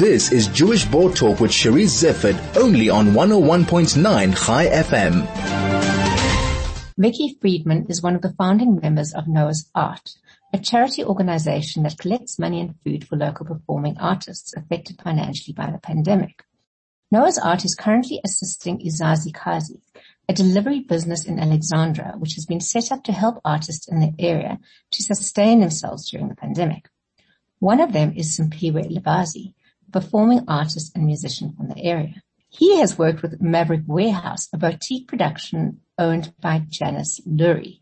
This is Jewish Board Talk with Charisse Zeifert, only on 101.9 Chai FM. Vicky Friedman is one of the founding members of Noah's Art, a charity organization that collects money and food for local performing artists affected financially by the pandemic. Noah's Art is currently assisting Ezasi Kasi, a delivery business in Alexandra, which has been set up to help artists in the area to sustain themselves during the pandemic. One of them is Simpiwe Libazi, performing artist and musician from the area. He has worked with Maverick Warehouse, a boutique production owned by Janice Lurie.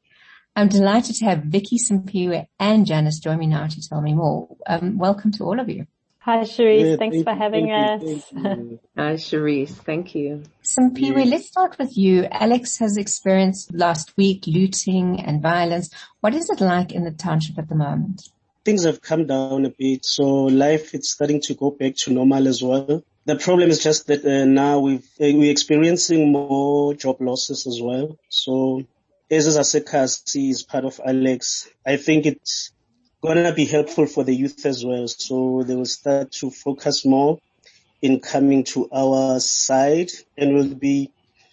I'm delighted to have Vicky Simpiwe and Janice join me now to tell me more. Um, welcome to all of you. Hi, Charisse. Yeah, Thanks for having us. Hi, Charisse. Thank you. Simpiwe, let's start with you. Alex has experienced last week looting and violence. What is it like in the township at the moment? Things have come down a bit, so life is starting to go back to normal as well. The problem is just that uh, now we've, uh, we're experiencing more job losses as well. So as Asekasi is part of Alex, I think it's gonna be helpful for the youth as well. So they will start to focus more in coming to our side and will be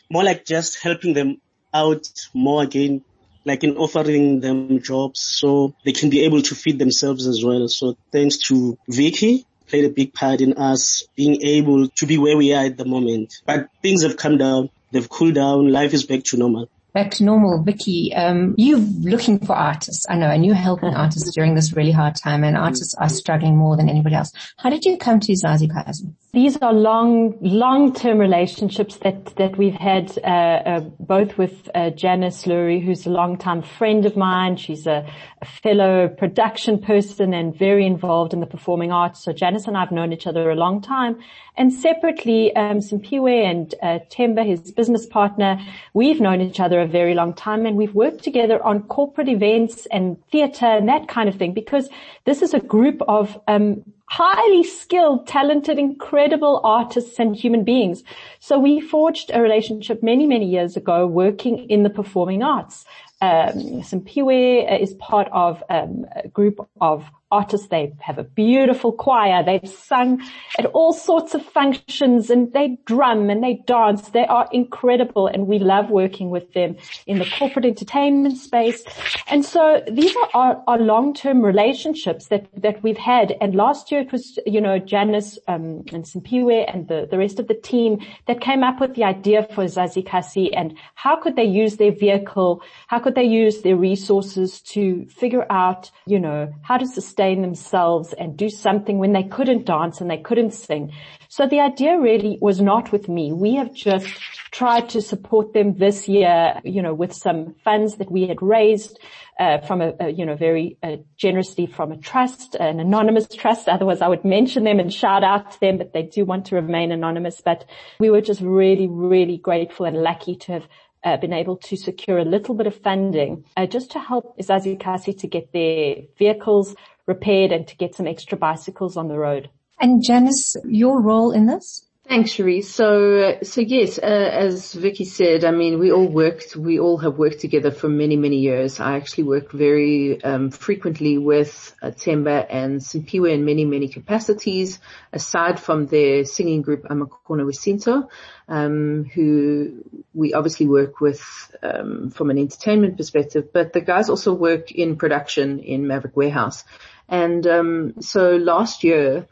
more like just helping them out more again, like in offering them jobs so they can be able to feed themselves as well. So thanks to Vicky played a big part in us being able to be where we are at the moment. But things have come down. They've cooled down. Life is back to normal back to normal, Vicky, um, you looking for artists. I know, and you're helping artists during this really hard time and artists are struggling more than anybody else. How did you come to Zazi Kazi? These are long, long-term relationships that, that we've had, uh, uh, both with, uh, Janice Lurie, who's a long-time friend of mine. She's a, a, fellow production person and very involved in the performing arts. So Janice and I have known each other a long time. And separately, um, Simpiwe and, uh, Temba, his business partner, we've known each other a very long time and we've worked together on corporate events and theater and that kind of thing because this is a group of, um, highly skilled, talented, incredible artists and human beings. So we forged a relationship many, many years ago working in the performing arts. Um, Simpiwe is part of um, a group of artists. They have a beautiful choir. They've sung at all sorts of functions and they drum and they dance. They are incredible and we love working with them in the corporate entertainment space. And so these are our, our long-term relationships that, that we've had. And last year it was, you know, Janice, um, and Simpiwe and the, the rest of the team that came up with the idea for Zazi Kasi and how could they use their vehicle? How could they use their resources to figure out, you know, how to sustain themselves and do something when they couldn't dance and they couldn't sing. So the idea really was not with me. We have just tried to support them this year, you know, with some funds that we had raised uh, from a, a, you know, very uh, generously from a trust, an anonymous trust. Otherwise I would mention them and shout out to them, but they do want to remain anonymous. But we were just really, really grateful and lucky to have uh, been able to secure a little bit of funding uh, just to help Ezasi Kasi to get their vehicles repaired and to get some extra bicycles on the road. And Janice, your role in this? Thanks, Charisse. So, so yes, uh, as Vicky said, I mean, we all worked, we all have worked together for many, many years. I actually work very um, frequently with uh, Temba and Simpiwe in many, many capacities, aside from their singing group Amakona Wesinto, um, who we obviously work with um, from an entertainment perspective, but the guys also work in production in Maverick Warehouse. And um, so last year,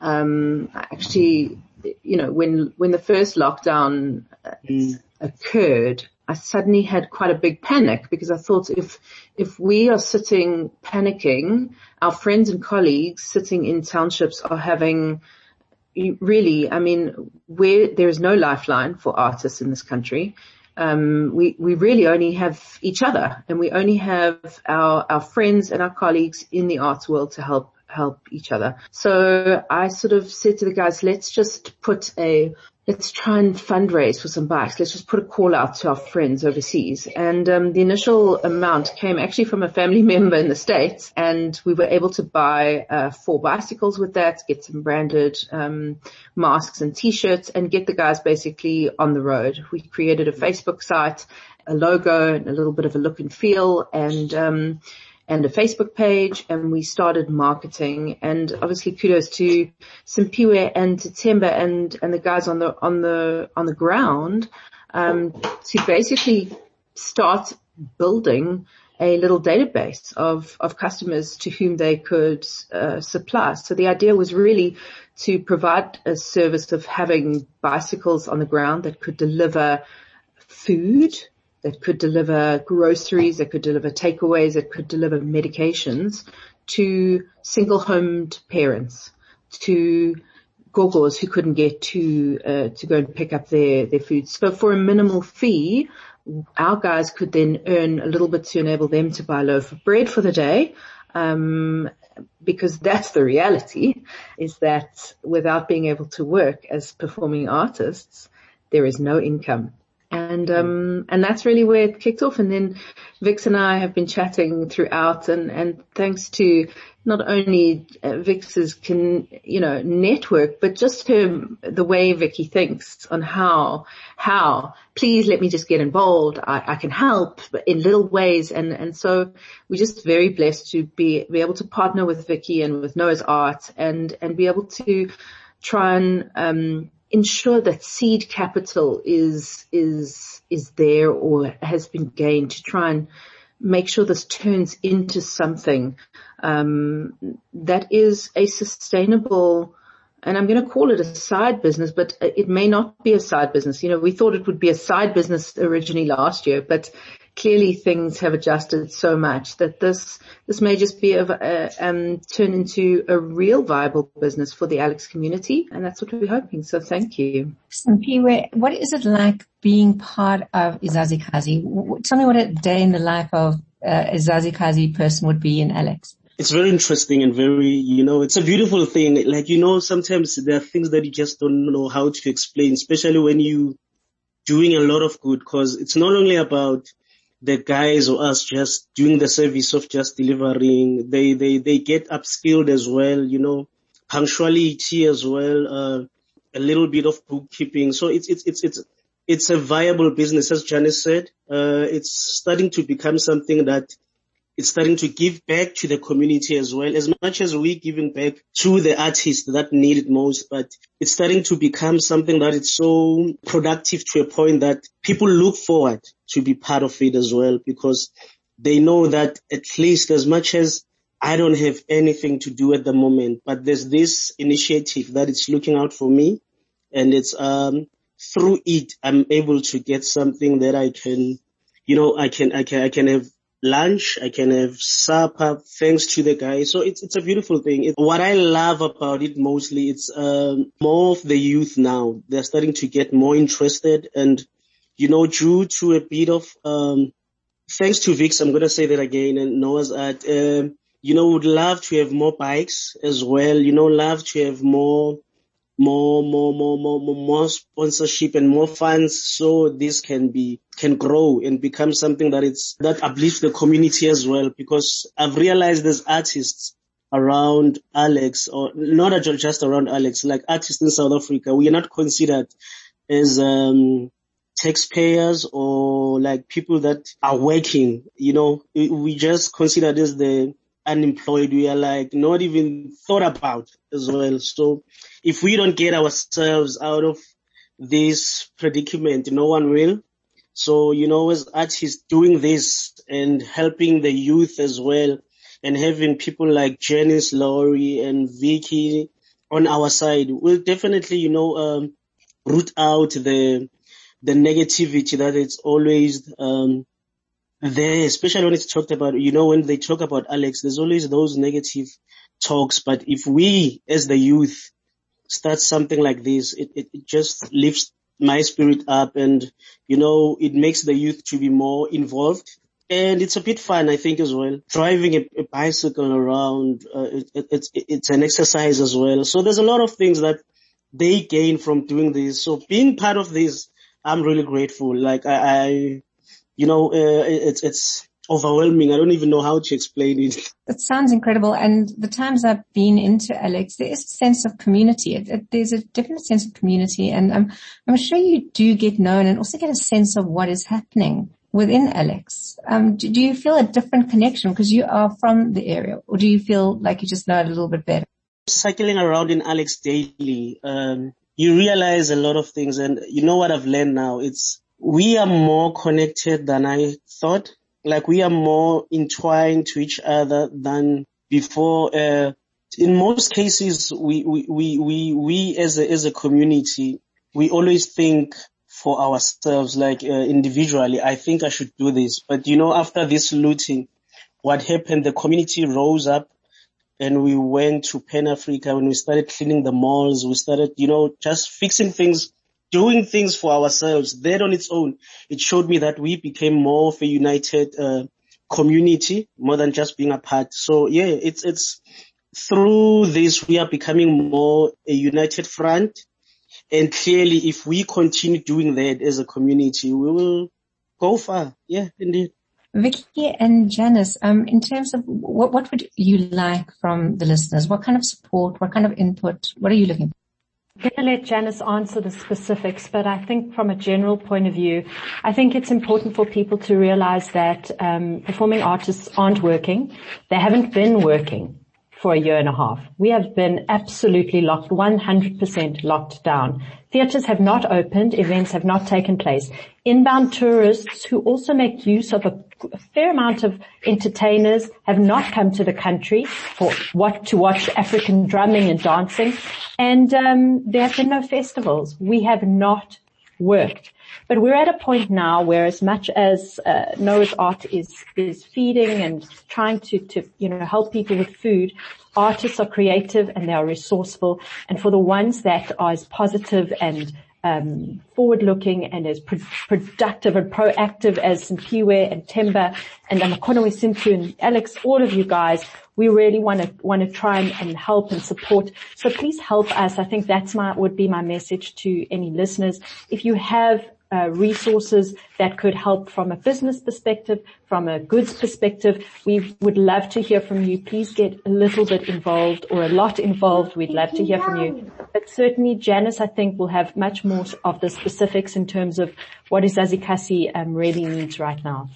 um, actually, you know, when when the first lockdown mm. occurred, I suddenly had quite a big panic because I thought if if we are sitting panicking, our friends and colleagues sitting in townships are having really, I mean, where there is no lifeline for artists in this country. Um, we, we really only have each other and we only have our, our friends and our colleagues in the arts world to help help each other. So I sort of said to the guys, let's just put a, let's try and fundraise for some bikes. Let's just put a call out to our friends overseas. And um, the initial amount came actually from a family member in the States and we were able to buy uh, four bicycles with that, get some branded um, masks and t-shirts and get the guys basically on the road. We created a Facebook site, a logo and a little bit of a look and feel and um, and a Facebook page and we started marketing and obviously kudos to Simpiwe and to Temba and, and the guys on the, on the, on the ground, um, to basically start building a little database of, of customers to whom they could uh, supply. So the idea was really to provide a service of having bicycles on the ground that could deliver food, that could deliver groceries, that could deliver takeaways, that could deliver medications to single homed parents, to gogos who couldn't get to uh, to go and pick up their their food. So for a minimal fee, our guys could then earn a little bit to enable them to buy a loaf of bread for the day. Um, because that's the reality is that without being able to work as performing artists, there is no income. And, um, and that's really where it kicked off. And then Vix and I have been chatting throughout and, and thanks to not only uh, Vix's can, you know, network, but just her, the way Vicky thinks on how, how, please let me just get involved. I, I can help in little ways. And, and so we're just very blessed to be, be able to partner with Vicky and with Noah's Art and, and be able to try and, um, ensure that seed capital is, is, is there or has been gained to try and make sure this turns into something, um, that is a sustainable, and I'm going to call it a side business, but it may not be a side business. You know, we thought it would be a side business originally last year, but clearly things have adjusted so much that this this may just be a, a um, turn into a real viable business for the Alex community, and that's what we're hoping. So thank you. Simpiwe, what is it like being part of Ezasi Kasi? Tell me what a day in the life of uh, Ezasi Kasi person would be in Alex. It's very interesting and very, you know, it's a beautiful thing. Like, you know, sometimes there are things that you just don't know how to explain, especially when you doing a lot of good because it's not only about the guys or us just doing the service of just delivering. They, they, they get upskilled as well, you know, punctuality as well, uh, a little bit of bookkeeping. So it's, it's, it's, it's, it's a viable business, as Janice said. Uh, it's starting to become something that it's starting to give back to the community as well, as much as we're giving back to the artists that need it most, but it's starting to become something that it's so productive to a point that people look forward to be part of it as well because they know that at least as much as I don't have anything to do at the moment, but there's this initiative that is looking out for me and it's, um, through it, I'm able to get something that I can, you know, I can, I can, I can have lunch. I can have supper thanks to the guy. So it's, it's a beautiful thing. It, what I love about it mostly, it's, um, more of the youth now. They're starting to get more interested and, you know, due to a bit of, um, thanks to Vix, I'm going to say that again and Noah's Art, um, you know, would love to have more bikes as well. You know, love to have more, more, more, more, more, more, sponsorship and more funds so this can be, can grow and become something that it's, that uplifts the community as well. Because I've realized there's artists around Alex or not just around Alex, like artists in South Africa, we are not considered as, um, taxpayers or like people that are working, you know, we just considered as the, unemployed, we are like not even thought about as well. So if we don't get ourselves out of this predicament, no one will. So, you know, as artists doing this and helping the youth as well and having people like Janice, Lurie and Vicky on our side will definitely, you know, um, root out the, the negativity that it's always, um, there, especially when it's talked about, you know, when they talk about Alex, there's always those negative talks. But if we as the youth start something like this, it, it, it just lifts my spirit up and, you know, it makes the youth to be more involved. And it's a bit fun, I think, as well. Driving a, a bicycle around, uh, it, it's, it's an exercise as well. So there's a lot of things that they gain from doing this. So being part of this, I'm really grateful. Like I, I you know, uh, it's, it's overwhelming. I don't even know how to explain it. That sounds incredible. And the times I've been into Alex, there is a sense of community. It, it, there's a definite sense of community and I'm, I'm sure you do get known and also get a sense of what is happening within Alex. Um, do, do, you feel a different connection because you are from the area, or do you feel like you just know it a little bit better? Cycling around in Alex daily, um, you realize a lot of things, and you know what I've learned now. It's we are more connected than I thought. Like we are more entwined to each other than before. Uh, in most cases, we, we, we, we, we as a, as a community, we always think for ourselves, like uh, individually, I think I should do this. But you know, after this looting, what happened, the community rose up and we went to Pan Africa when we started cleaning the malls. We started, you know, just fixing things, doing things for ourselves. That on its own, it showed me that we became more of a united, uh, community more than just being apart. So yeah, it's, it's, through this, we are becoming more a united front. And clearly, if we continue doing that as a community, we will go far. Yeah, indeed. Vicky and Janice, um, in terms of what, what would you like from the listeners? What kind of support? What kind of input? What are you looking for? To let Janice answer the specifics, but I think from a general point of view, I think it's important for people to realize that um, performing artists aren't working. They haven't been working for a year and a half. We have been absolutely locked, 100% locked down. Theatres have not opened, events have not taken place. Inbound tourists who also make use of a, a fair amount of entertainers have not come to the country for what to watch African drumming and dancing. And um, there have been no festivals. We have not worked. But we're at a point now where as much as uh, Noah's Art is, is feeding and trying to, to, you know, help people with food, artists are creative and they are resourceful. And for the ones that are as positive and um, forward-looking and as pro- productive and proactive as Simpiwe and Temba and Amakono Sintu and Alex, all of you guys, we really want to want to try and, and, help and support. So please help us. I think that's my would be my message to any listeners. If you have resources that could help from a business perspective, from a goods perspective. We would love to hear from you. Please get a little bit involved or a lot involved. We'd love to hear from you. But certainly Janice, I think, will have much more of the specifics in terms of what is Ezasi Kasi um, really needs right now.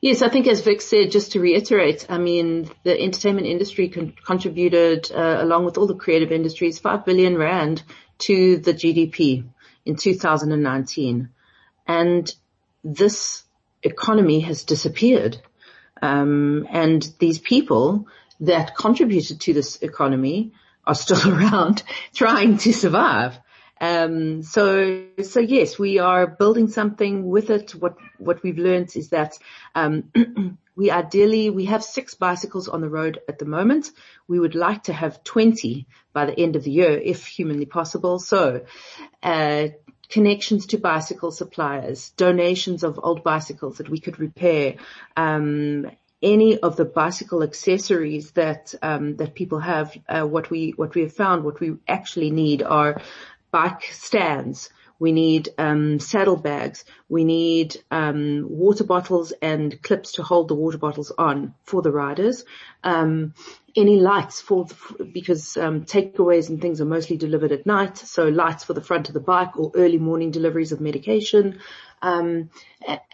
Yes, I think as Vic said, just to reiterate, I mean, the entertainment industry con- contributed, uh, along with all the creative industries, 5 billion rand to the GDP in 2019. And this economy has disappeared. Um, and these people that contributed to this economy are still around trying to survive. Um, so, so yes, we are building something with it. What, what we've learned is that, um, we ideally, we have six bicycles on the road at the moment. We would like to have 20 by the end of the year if humanly possible. So, uh, connections to bicycle suppliers, donations of old bicycles that we could repair, um, any of the bicycle accessories that um, that people have, uh, what we what we have found, what we actually need are bike stands. We need um, saddlebags. We need um, water bottles and clips to hold the water bottles on for the riders. Um, any lights for the, because um, takeaways and things are mostly delivered at night, so lights for the front of the bike or early morning deliveries of medication. Um,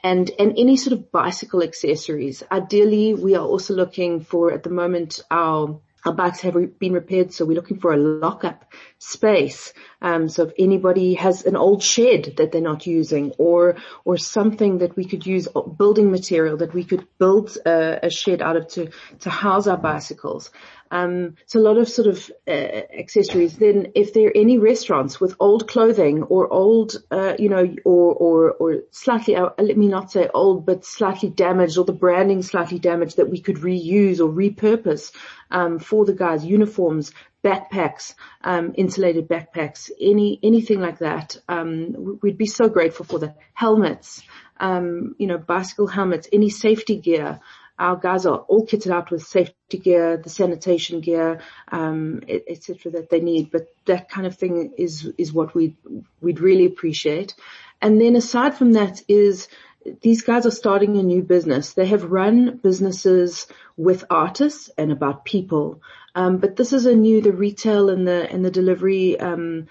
and and any sort of bicycle accessories. Ideally, we are also looking for at the moment our our bikes have been repaired, so we're looking for a lockup space. Um, so if anybody has an old shed that they're not using, or or something that we could use uh, building material that we could build a, a shed out of to to house our bicycles. Um, so a lot of sort of uh, accessories. Then, if there are any restaurants with old clothing or old, uh, you know, or or or slightly, uh, let me not say old, but slightly damaged, or the branding slightly damaged, that we could reuse or repurpose um, for the guys' uniforms, backpacks, um, insulated backpacks, any anything like that. Um, we'd be so grateful for the helmets, um, you know, bicycle helmets, any safety gear our guys are all kitted out with safety gear, the sanitation gear, um, etc. that they need. But that kind of thing is is what we we'd really appreciate. And then aside from that is these guys are starting a new business. They have run businesses with artists and about people Um, but this is a new, the retail and the, and the delivery, um,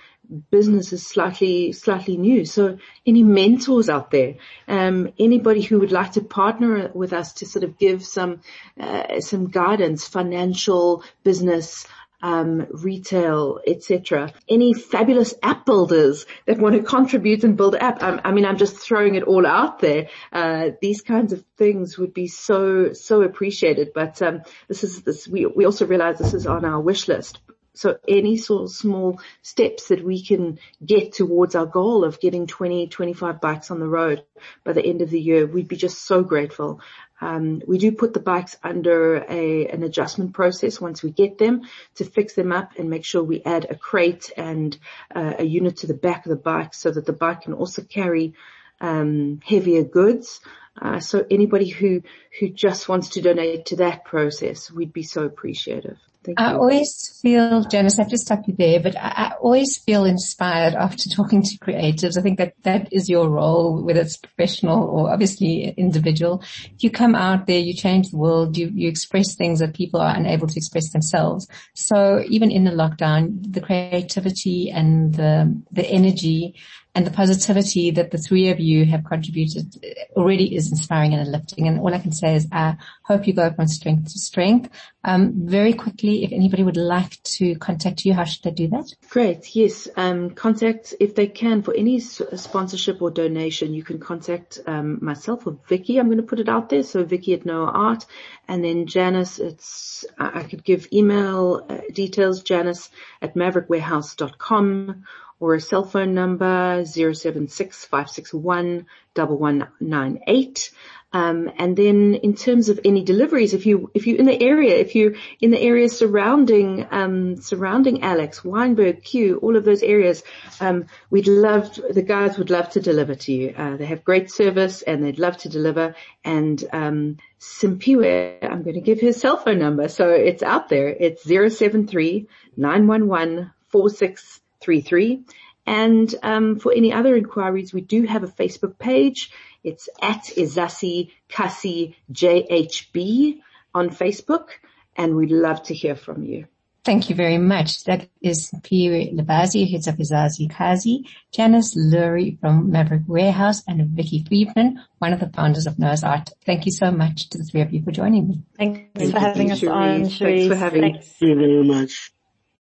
business is slightly, slightly new. So any mentors out there, um, anybody who would like to partner with us to sort of give some, uh, some guidance, financial, business, um, retail, etc. Any fabulous app builders that want to contribute and build app. I, I mean, I'm just throwing it all out there. Uh, these kinds of things would be so so appreciated. But um, this is this. We we also realize this is on our wish list. So any sort of small steps that we can get towards our goal of getting 20, 25 bikes on the road by the end of the year, we'd be just so grateful. Um, we do put the bikes under a, an adjustment process once we get them to fix them up and make sure we add a crate and uh, a unit to the back of the bike so that the bike can also carry um, heavier goods. Uh, so anybody who who just wants to donate to that process, we'd be so appreciative. Thank I always feel, Janice, I have to stop you there, but I, I, always feel inspired after talking to creatives. I think that that is your role, whether it's professional or obviously individual. If You come out there, you change the world, you, you express things that people are unable to express themselves. So even in the lockdown, the creativity and the, the energy and the positivity that the three of you have contributed already is inspiring and uplifting. And all I can say is I hope you go from strength to strength. Um, very quickly, if anybody would like to contact you, how should they do that? Great. Yes. Um, contact, if they can, for any sponsorship or donation, you can contact um, myself or Vicky. I'm going to put it out there. So Vicky at Noah Art. And then Janice, it's, I could give email uh, details, Janice at maverickwarehouse.com or a cell phone number 076 561 1198. Um, and then in terms of any deliveries, if you, if you're in the area, if you're in the area surrounding, um, surrounding Alex, Wynberg, Kew, all of those areas, um, we'd love, the guys would love to deliver to you. Uh, they have great service and they'd love to deliver. And, um, Simpiwe, I'm going to give his cell phone number. So it's out there. It's 073 911 4633. And um, for any other inquiries, we do have a Facebook page. It's at Ezasi Kasi JHB on Facebook, and we'd love to hear from you. Thank you very much. That is Pierre Labazi, heads of Ezasi Kasi, Janice Lurie from Maverick Warehouse, and Vicky Friedman, one of the founders of Noah's Art. Thank you so much to the three of you for joining me. Thanks Thank for having us on, Thanks for having Thanks. Thank you very much.